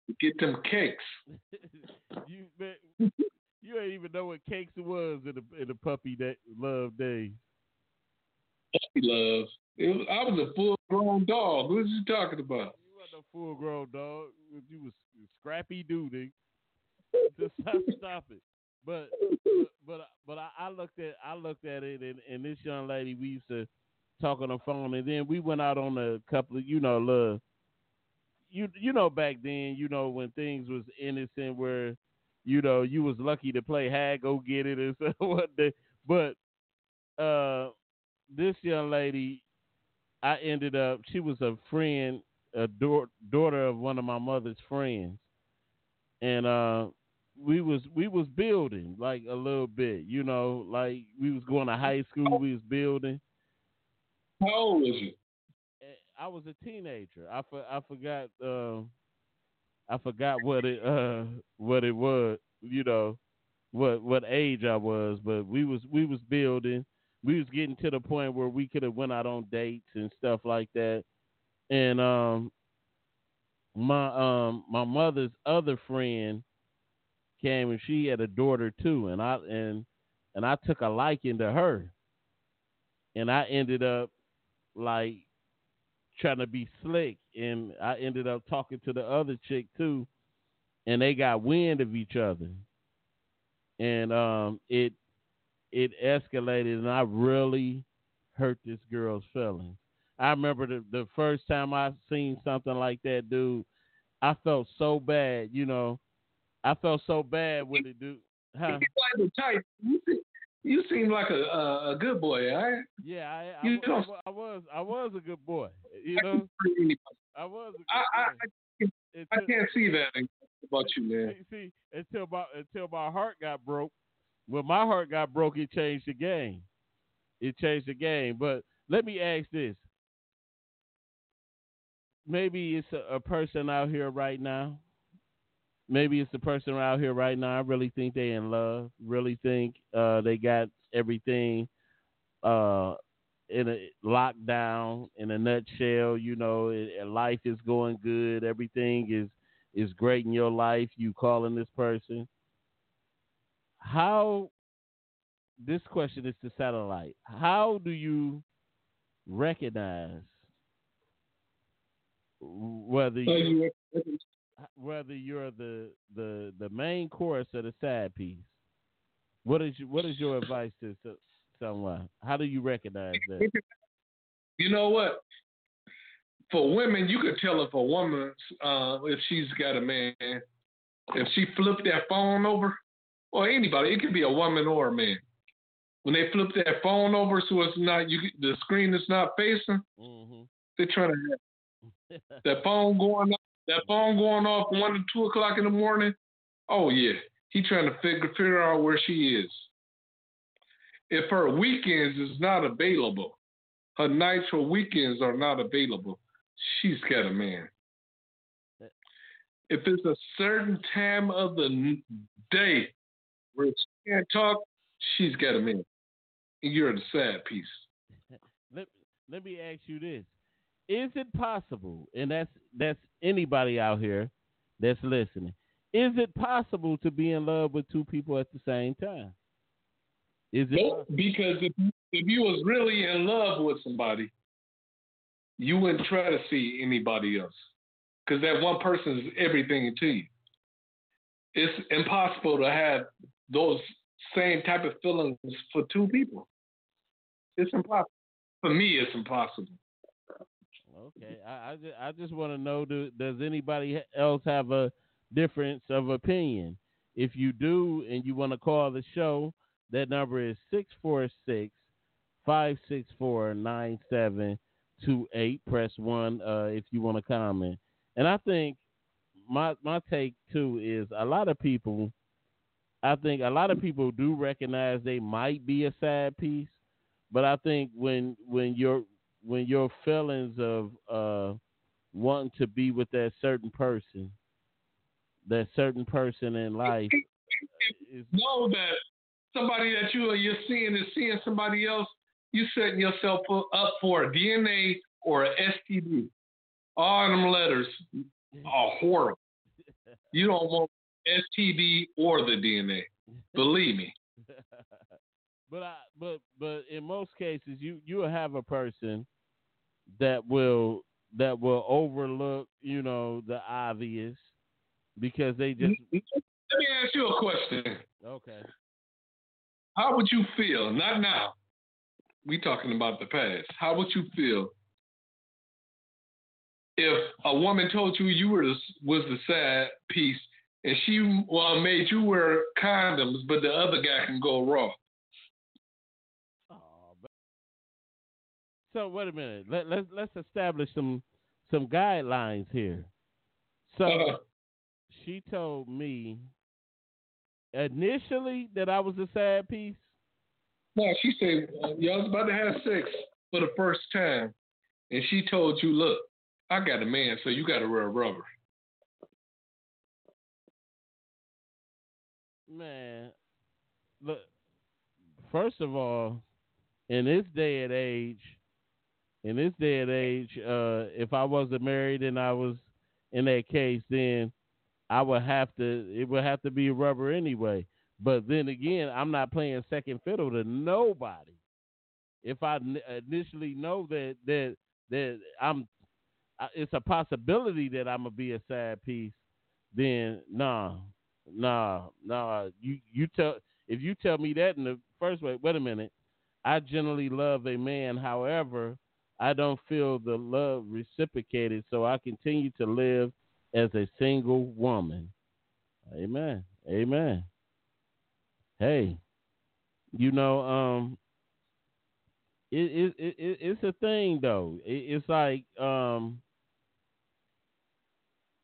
to get them cakes. you man, you ain't even know what cakes it was in the in the puppy that love days. Puppy love. It was, I was a full grown dog. What are you talking about? You wasn't a full grown dog. You was scrappy dude. Just stop, stop it. But but but, but I, I, looked at I looked at it and, and this young lady we used to talk on the phone and then we went out on a couple of you know love you you know back then you know when things was innocent where you know you was lucky to play hag go get it and so what but uh this young lady I ended up she was a friend a da- daughter of one of my mother's friends and uh we was we was building like a little bit, you know, like we was going to high school, we was building. How old was you? I was a teenager. I for, I forgot uh, I forgot what it uh what it was, you know, what what age I was, but we was we was building. We was getting to the point where we could have went out on dates and stuff like that. And um my um my mother's other friend came and she had a daughter too, and I and and I took a liking to her, and I ended up like trying to be slick, and I ended up talking to the other chick too, and they got wind of each other, and um it it escalated, and I really hurt this girl's feelings. I remember the the first time I seen something like that, dude. I felt so bad, you know. I felt so bad when it do. Huh? You type. You you seem like a, a, good boy, all right? Yeah, I, I, you I, I, was I was a good boy. You know, I was. A good I, I, I, I can't see that about you, man. See, until my until my heart got broke. When my heart got broke, it changed the game. It changed the game. But let me ask this: Maybe it's a, a person out here right now maybe it's the person out here right now. I really think they in love. Really think uh, they got everything uh, in a lockdown. In a nutshell, you know, it, life is going good. Everything is is great in your life. You calling this person. How? This question is to satellite. How do you recognize whether you, whether you're the the the main chorus or the side piece. What is what is your advice to someone? How do you recognize that? You know what? For women, you could tell if a woman uh, if she's got a man, if she flipped that phone over, or anybody, it could be a woman or a man. When they flip that phone over so it's not you, the screen is not facing, mm-hmm. they're trying to have that phone going up that phone going off one to two o'clock in the morning. Oh yeah, he trying to figure figure out where she is. If her weekends is not available, her nights or weekends are not available, she's got a man. if it's a certain time of the day where she can't talk, she's got a man. And you're the sad piece. let let me ask you this: Is it possible, and that's that's anybody out here that's listening, is it possible to be in love with two people at the same time? Is it? Nope, because if if you was really in love with somebody, you wouldn't try to see anybody else, because that one person is everything to you. It's impossible to have those same type of feelings for two people. It's impossible. For me, it's impossible. Okay, I I just, I just want to know do, does anybody else have a difference of opinion? If you do and you want to call the show, that number is 646 564 9728. Press 1 uh, if you want to comment. And I think my my take too is a lot of people I think a lot of people do recognize they might be a sad piece, but I think when when your when your feelings of uh, wanting to be with that certain person, that certain person in life, is, know that somebody that you are you're seeing is seeing somebody else, you setting yourself up for a DNA or a STD. All them letters are horrible. You don't want STD or the DNA. Believe me. but I, but but in most cases, you you will have a person that will that will overlook you know the obvious because they just. Let me ask you a question. Okay. How would you feel? Not now. We talking about the past. How would you feel if a woman told you you were the, was the sad piece and she well made you wear condoms, but the other guy can go raw. So wait a minute. Let let's let's establish some some guidelines here. So uh, she told me initially that I was a sad piece. No, she said uh, y'all was about to have sex for the first time, and she told you, "Look, I got a man, so you got to wear rubber." Man, look. First of all, in this day and age, in this day and age, uh, if I wasn't married and I was in that case, then I would have to. It would have to be rubber anyway. But then again, I'm not playing second fiddle to nobody. If I initially know that that that I'm, it's a possibility that I'm gonna be a sad piece. Then nah, nah, nah. You you tell if you tell me that in the first way. Wait a minute. I generally love a man. However, I don't feel the love reciprocated, so I continue to live as a single woman. Amen. Amen. Hey, you know, um, it, it, it it's a thing though. It, it's like um,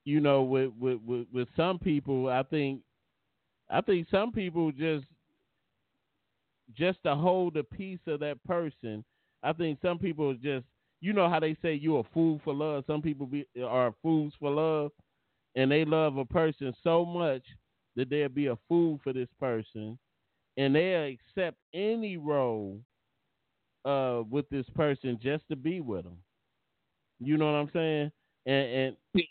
you know, with, with with with some people, I think, I think some people just just to hold a piece of that person. I think some people just, you know how they say you're a fool for love. Some people be, are fools for love, and they love a person so much that they'll be a fool for this person, and they'll accept any role uh, with this person just to be with them. You know what I'm saying? And, and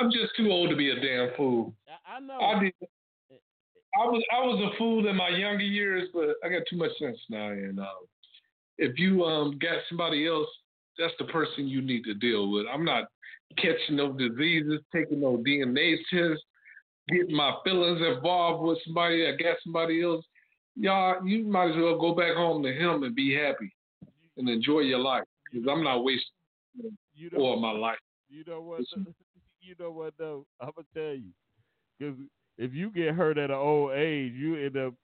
I'm just too old to be a damn fool. I, I know. I did. I was I was a fool in my younger years, but I got too much sense now. And uh, if you um got somebody else, that's the person you need to deal with. I'm not catching no diseases, taking no DNA tests, getting my feelings involved with somebody that got somebody else. Y'all, you might as well go back home to him and be happy and enjoy your life because I'm not wasting you know, all my life. You know what? you know what though? I'm gonna tell you, because if you get hurt at an old age, you end up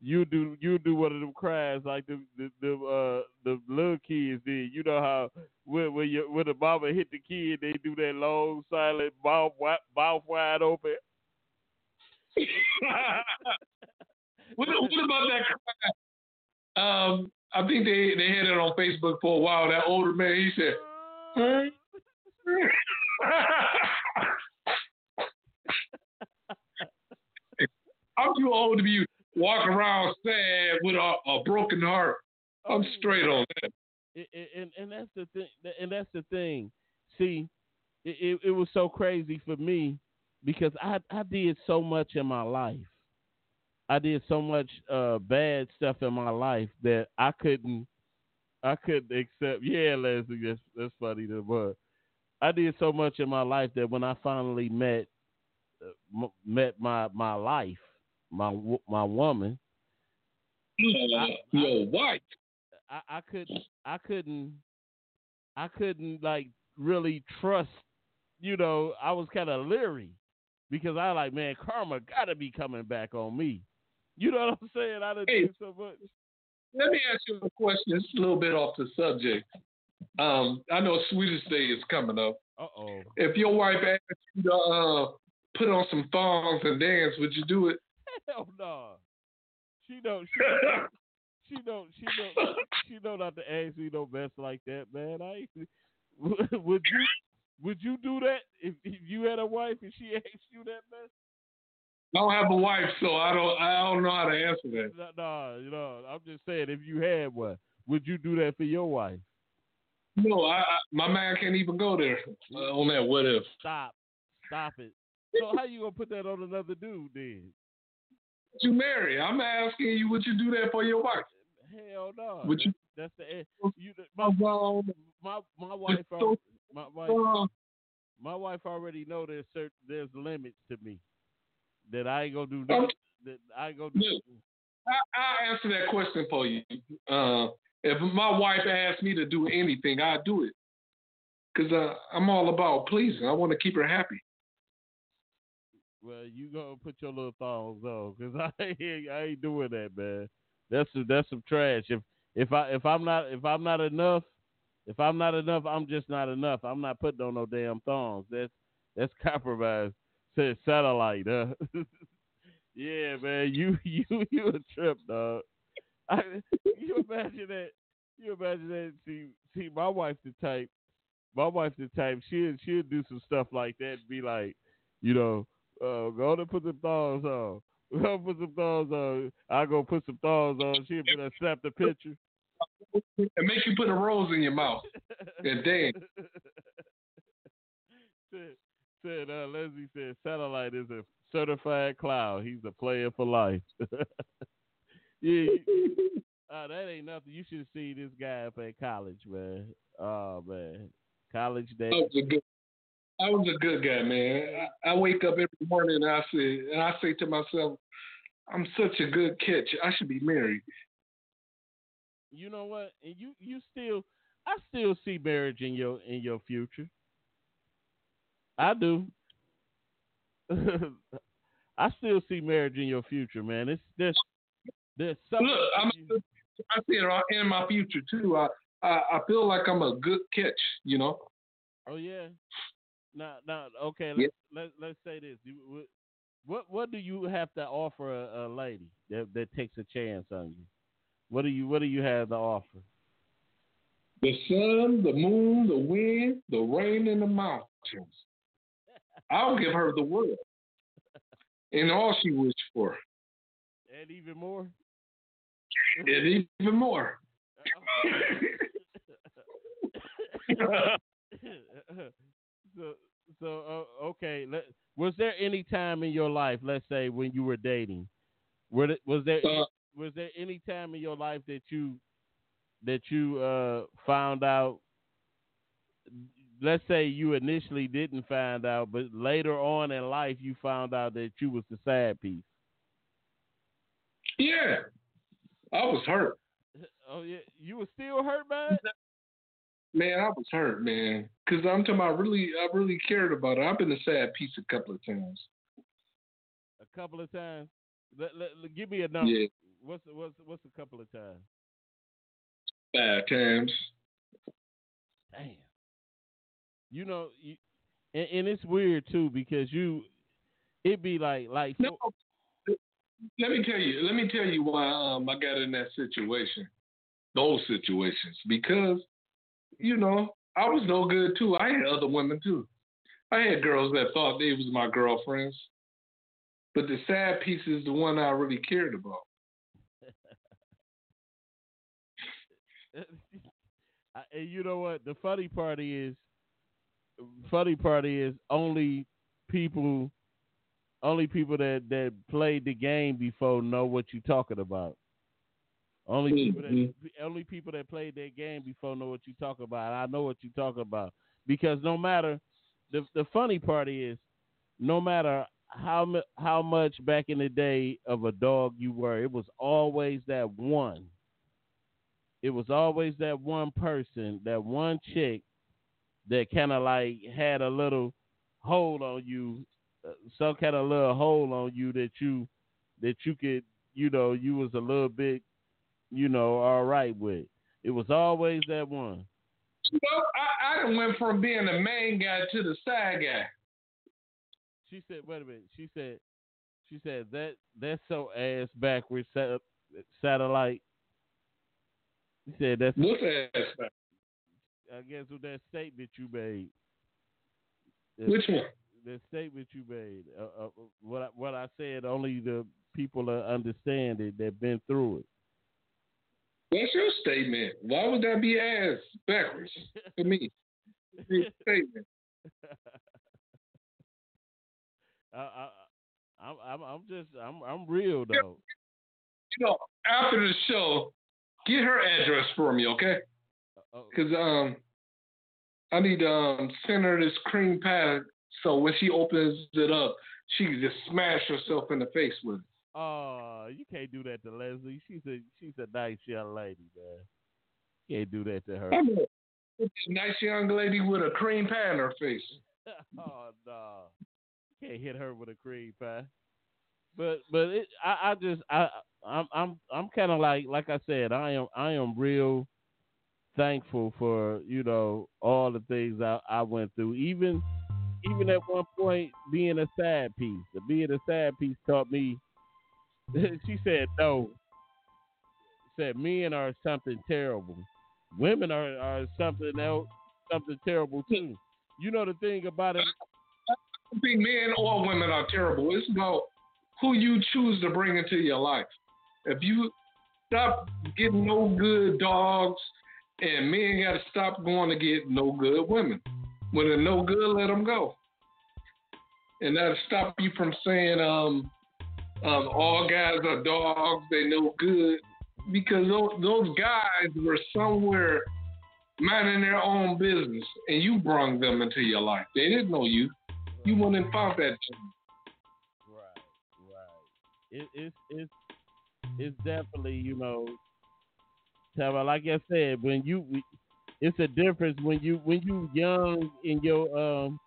you do you do one of them cries like the the the, uh, the little kids did. You know how when when you when the mama hit the kid, they do that long silent mouth mouth wide open. what, what about that cry? Um, I think they they had it on Facebook for a while. That older man, he said. I'm too old to be walking around sad with a, a broken heart. I'm straight on that. and and that's the thing. And that's the thing. See, it, it, it was so crazy for me because I I did so much in my life. I did so much uh, bad stuff in my life that I couldn't I couldn't accept. Yeah, Leslie, that's that's funny, to- but I did so much in my life that when I finally met uh, m- met my my life, my my woman, Uh, your wife. I, I couldn't I couldn't I couldn't like really trust you know, I was kinda leery because I like, man, karma gotta be coming back on me. You know what I'm saying? I done Hey. do so much. Let me ask you a question. It's a little bit off the subject. Um, I know Sweetest Day is coming up. Uh oh. If your wife asked you to uh, put on some thongs and dance, would you do it? Hell no. She don't she she don't she don't she don't not to ask me no mess like that, man. I would you would you do that if, if you had a wife and she asked you that mess? I don't have a wife, so I don't. I don't know how to answer that. No, no, you know, I'm just saying, if you had one, would you do that for your wife? No, I, I my man can't even go there uh, on that. What if? Stop, stop it. So how you gonna put that on another dude then? You marry? I'm asking you, would you do that for your wife? Hell no. Would you? That's the you. My my my wife. so- My wife. My wife already know there's certain there's limits to me that I ain't gonna do. Um, nothing that I ain't gonna do. Look. I, I'll answer that question for you. Uh, if my wife asked me to do anything, I'd do it. Because uh, I'm all about pleasing. I want to keep her happy. Well, you gonna put your little thongs on, cause I ain't, I ain't doing that, man. That's some, that's some trash. If if I if I'm not if I'm not enough, if I'm not enough, I'm just not enough. I'm not putting on no damn thongs. That's that's compromise. Said satellite, huh? yeah, man. You you you a trip, dog. I, you imagine that? You imagine that? See see, my wife the type. My wife the type. She'll she'll do some stuff like that. Be like, you know. Uh, go to put some thongs on. Go put some thongs on. I go put some thongs on. She'll be there, snap the picture. And make you put a rose in your mouth and dance. said, said uh, Leslie said satellite is a certified cloud. He's a player for life. yeah, uh, that ain't nothing. You should see this guy up at college, man. Oh man, college I day. was a good, I was a good guy, man. I, I wake up every morning and I say, and I say to myself, I'm such a good catch. I should be married. You know what? And you you still, I still see marriage in your in your future. I do. I still see marriage in your future, man. It's there's there's something. Look, I'm, you- I see it in my future too. I, I, I feel like I'm a good catch. You know. oh yeah. Now now okay. Let's let, let's say this. What- what what do you have to offer a, a lady that that takes a chance on you? What do you what do you have to offer? The sun, the moon, the wind, the rain, and the mountains. I'll give her the world and all she wished for, And even more. and even more. so so uh, okay. Let, was there any time in your life, let's say when you were dating, were was there Uh, was there any time in your life that you that you uh, found out? Let's say you initially didn't find out, but later on in life you found out that you was the sad piece. yeah, I was hurt, Oh yeah, you were still hurt by it. Man. I was hurt, man, because I'm talking about really, I really cared about it. I've been a sad piece a couple of times. A couple of times. Let, let, let- give me a number. Yeah, What's what's what's a couple of times? five times. Damn. You know, you, and, and it's weird too because you, it'd be like like No, let me tell you. Let me tell you why um, I got in that situation, those situations, because you know I was no good too. I had other women too. I had girls that thought they was my girlfriends, but the sad piece is the one I really cared about. and you know what? The funny part is, funny part is only people, only people that that played the game before know what you're talking about. Only people that Mm-hmm. only people that played that game before know what you talk about. I know what you talk about because no matter the the funny part is, no matter how how much back in the day of a dog you were, it was always that one. It was always that one person, that one chick that kind of like had a little hold on you, uh, some kind of little hold on you that you that you could, you know, you was a little bit you know, all right with. It was always that one. Know, I, I went from being the main guy to the side guy. She said, "Wait a minute." She said, "She said that that's so ass backwards sat- satellite." She said that's. What's that? I guess with that statement you made. Which one? The statement you made. Uh, uh, what I, what I said. Only the people that understand it that been through it. What's your statement? Why would that be ass backwards to me? Statement. I, I, I'm, I'm, just, I'm, I'm real though. You know, after the show, get her address for me, okay? Uh, Because um, I need to um, send her this cream pie so when she opens it up, she can just smash herself in the face with it. Oh, you can't do that to Leslie. She's a, she's a nice young lady, man. You can't do that to her. I mean, it's a nice young lady with a cream pie in her face. oh no, can't hit her with a cream pie. But but it, I I just I I'm I'm I'm kind of like like I said I am I am real thankful for you know all the things I I went through even even at one point being a side piece being a side piece taught me she said no said men are something terrible women are are something else something terrible too you know the thing about it I think men or women are terrible. It's about who you choose to bring into your life. If you stop getting no good dogs, and men got to stop going to get no good women. When they're no good, let them go. And that'll stop you from saying um, um, all guys are dogs, they no good. Because those, those guys were somewhere minding their own business, and you brought them into your life. They didn't know you. You went and found that. Right, right. It, it's it's it's definitely you know, like I said, when you it's a difference when you when you young in your um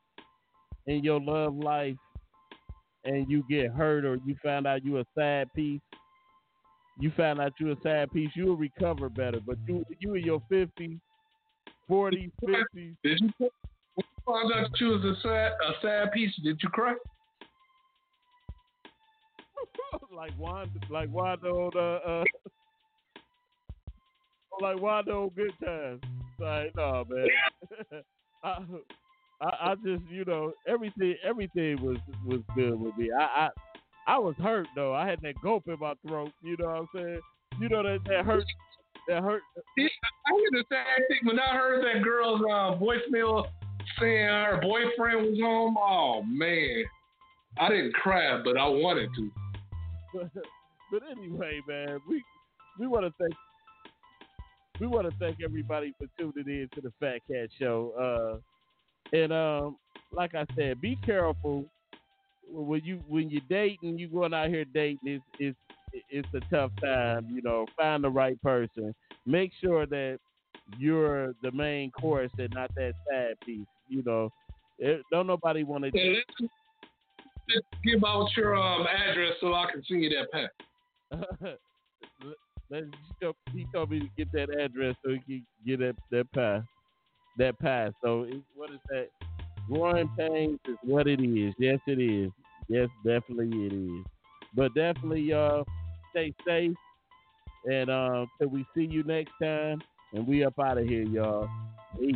in your love life and you get hurt or you find out you a sad piece. You find out you a sad piece, you'll recover better. But you you in your fifties, forties, fifties, Did you found out you was a sad a sad piece? Did you cry? like Wanda, like Wanda on uh, uh like Wanda on Good Times. Like, no man, I, I, I just you know everything, everything was was good with me. I, I, I was hurt though. I had that gulp in my throat. You know what I'm saying? You know that that hurt, that hurt. I heard the same thing when I heard that girl's uh, voicemail saying her boyfriend was home. Oh man, I didn't cry, but I wanted to. But, but anyway, man, we we want to thank we want to thank everybody for tuning in to the Fat Cat Show. Uh, and um, like I said, be careful when you when you're dating. You going out here dating is is it's a tough time. You know, find the right person. Make sure that you're the main course and not that side piece. You know, it, don't nobody want to. And let's, let's give out your um, address so I can send you that pack. Let's- he told- he told me to get that address so he can get that that pie, that pie. So what is that? Growing pains is what it is. Yes, it is. Yes, definitely it is. But definitely, y'all stay safe, and uh, till we see you next time, and we up out of here, y'all. Peace.